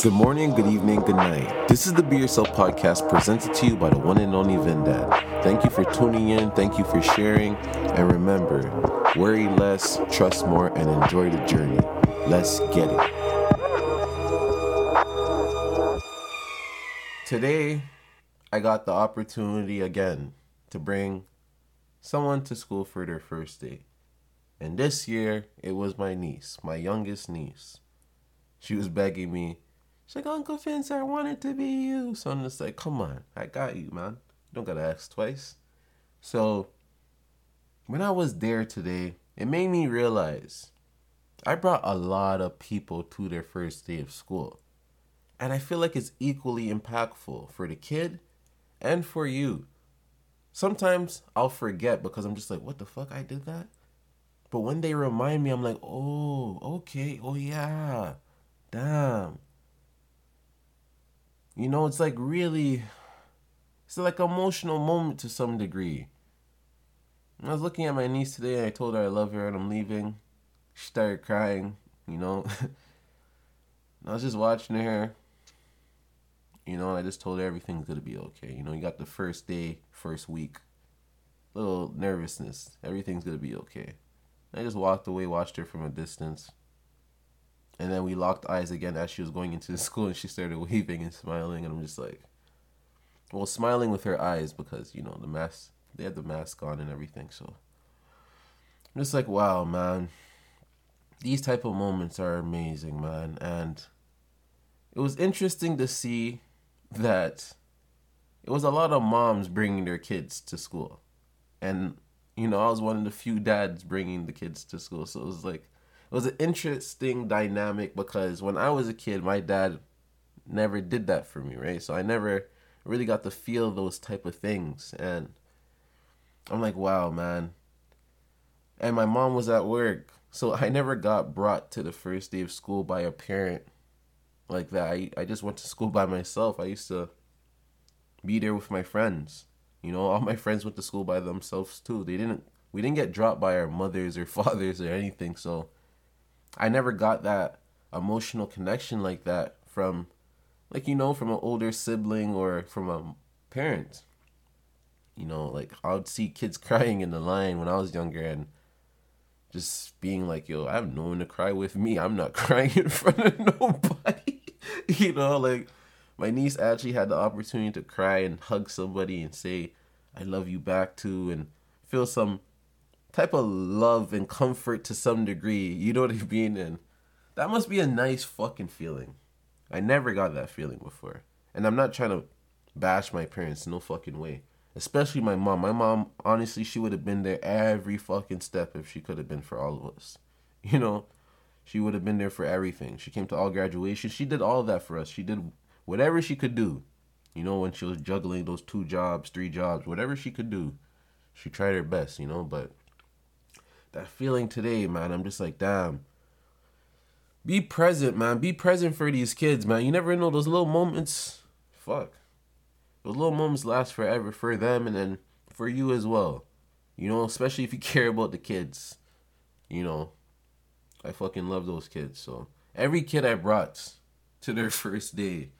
Good morning, good evening, good night. This is the Be Yourself podcast presented to you by the one and only Vendad. Thank you for tuning in, thank you for sharing, and remember worry less, trust more, and enjoy the journey. Let's get it. Today, I got the opportunity again to bring someone to school for their first day. And this year, it was my niece, my youngest niece. She was begging me She's like, Uncle Vince, I want it to be you. So I'm just like, come on, I got you, man. Don't gotta ask twice. So when I was there today, it made me realize I brought a lot of people to their first day of school. And I feel like it's equally impactful for the kid and for you. Sometimes I'll forget because I'm just like, what the fuck, I did that? But when they remind me, I'm like, oh, okay, oh yeah, damn. You know, it's like really, it's like emotional moment to some degree. I was looking at my niece today and I told her I love her and I'm leaving. She started crying, you know. I was just watching her, you know, I just told her everything's gonna be okay. You know, you got the first day, first week, little nervousness. Everything's gonna be okay. I just walked away, watched her from a distance. And then we locked eyes again as she was going into the school and she started waving and smiling and I'm just like well smiling with her eyes because, you know, the mask they had the mask on and everything, so I'm just like, wow, man. These type of moments are amazing, man. And it was interesting to see that it was a lot of moms bringing their kids to school. And, you know, I was one of the few dads bringing the kids to school. So it was like, it was an interesting dynamic because when I was a kid, my dad never did that for me, right? So I never really got to feel those type of things, and I'm like, wow, man. And my mom was at work, so I never got brought to the first day of school by a parent like that. I I just went to school by myself. I used to be there with my friends. You know, all my friends went to school by themselves too. They didn't we didn't get dropped by our mothers or fathers or anything, so I never got that emotional connection like that from like you know from an older sibling or from a parent. You know like i would see kids crying in the line when i was younger and just being like yo i have no one to cry with me. I'm not crying in front of nobody. You know like my niece actually had the opportunity to cry and hug somebody and say i love you back too and feel some type of love and comfort to some degree. You know what I mean? And that must be a nice fucking feeling. I never got that feeling before. And I'm not trying to bash my parents, no fucking way. Especially my mom. My mom, honestly, she would have been there every fucking step if she could have been for all of us. You know, she would have been there for everything. She came to all graduations. She did all that for us. She did whatever she could do. You know, when she was juggling those two jobs, three jobs, whatever she could do, she tried her best, you know, but that feeling today, man. I'm just like, damn. Be present, man. Be present for these kids, man. You never know those little moments. Fuck. Those little moments last forever for them and then for you as well. You know, especially if you care about the kids. You know, I fucking love those kids. So every kid I brought to their first day,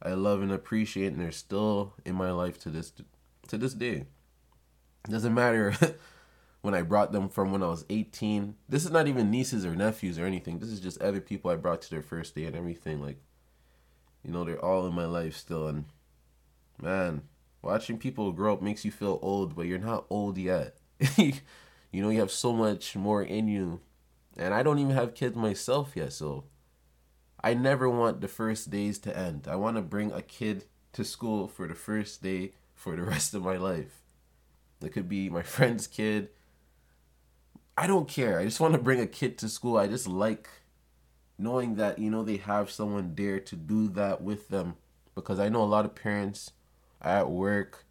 I love and appreciate, and they're still in my life to this to this day. Doesn't matter when I brought them from when I was 18. This is not even nieces or nephews or anything. This is just other people I brought to their first day and everything. Like, you know, they're all in my life still. And man, watching people grow up makes you feel old, but you're not old yet. you know, you have so much more in you. And I don't even have kids myself yet, so I never want the first days to end. I want to bring a kid to school for the first day for the rest of my life. It could be my friend's kid, I don't care. I just want to bring a kid to school. I just like knowing that, you know, they have someone there to do that with them. Because I know a lot of parents at work,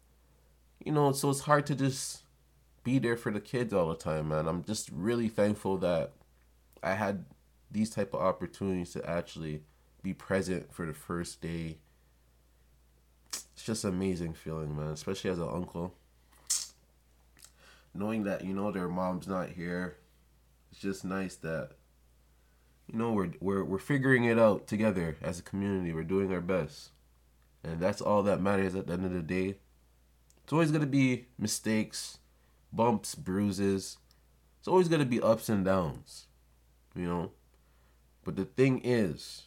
you know, so it's hard to just be there for the kids all the time, man. I'm just really thankful that I had these type of opportunities to actually be present for the first day. It's just an amazing feeling, man, especially as an uncle knowing that you know their mom's not here it's just nice that you know, we're we're we're figuring it out together as a community. We're doing our best. And that's all that matters at the end of the day. It's always gonna be mistakes, bumps, bruises. It's always gonna be ups and downs. You know? But the thing is,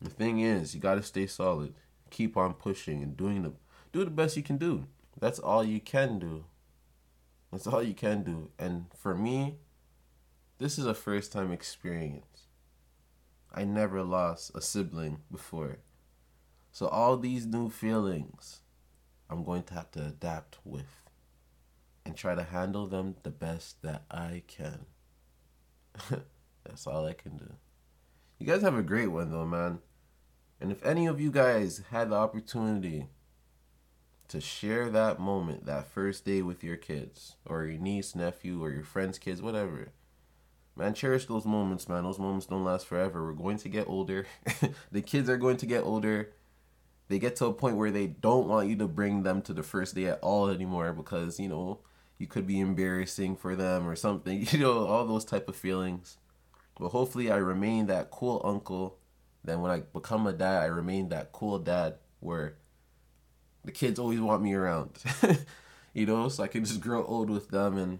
the thing is, you gotta stay solid. Keep on pushing and doing the do the best you can do. That's all you can do. That's all you can do. And for me, this is a first time experience. I never lost a sibling before. So all these new feelings, I'm going to have to adapt with and try to handle them the best that I can. That's all I can do. You guys have a great one though, man. And if any of you guys had the opportunity to share that moment, that first day with your kids, or your niece, nephew, or your friend's kids, whatever. Man, cherish those moments, man. Those moments don't last forever. We're going to get older. the kids are going to get older. They get to a point where they don't want you to bring them to the first day at all anymore because, you know, you could be embarrassing for them or something. You know, all those type of feelings. But hopefully I remain that cool uncle. Then when I become a dad, I remain that cool dad where the kids always want me around. you know, so I can just grow old with them and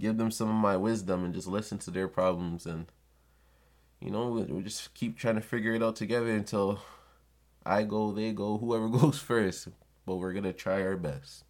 give them some of my wisdom and just listen to their problems and you know, we, we just keep trying to figure it out together until I go, they go, whoever goes first. But we're gonna try our best.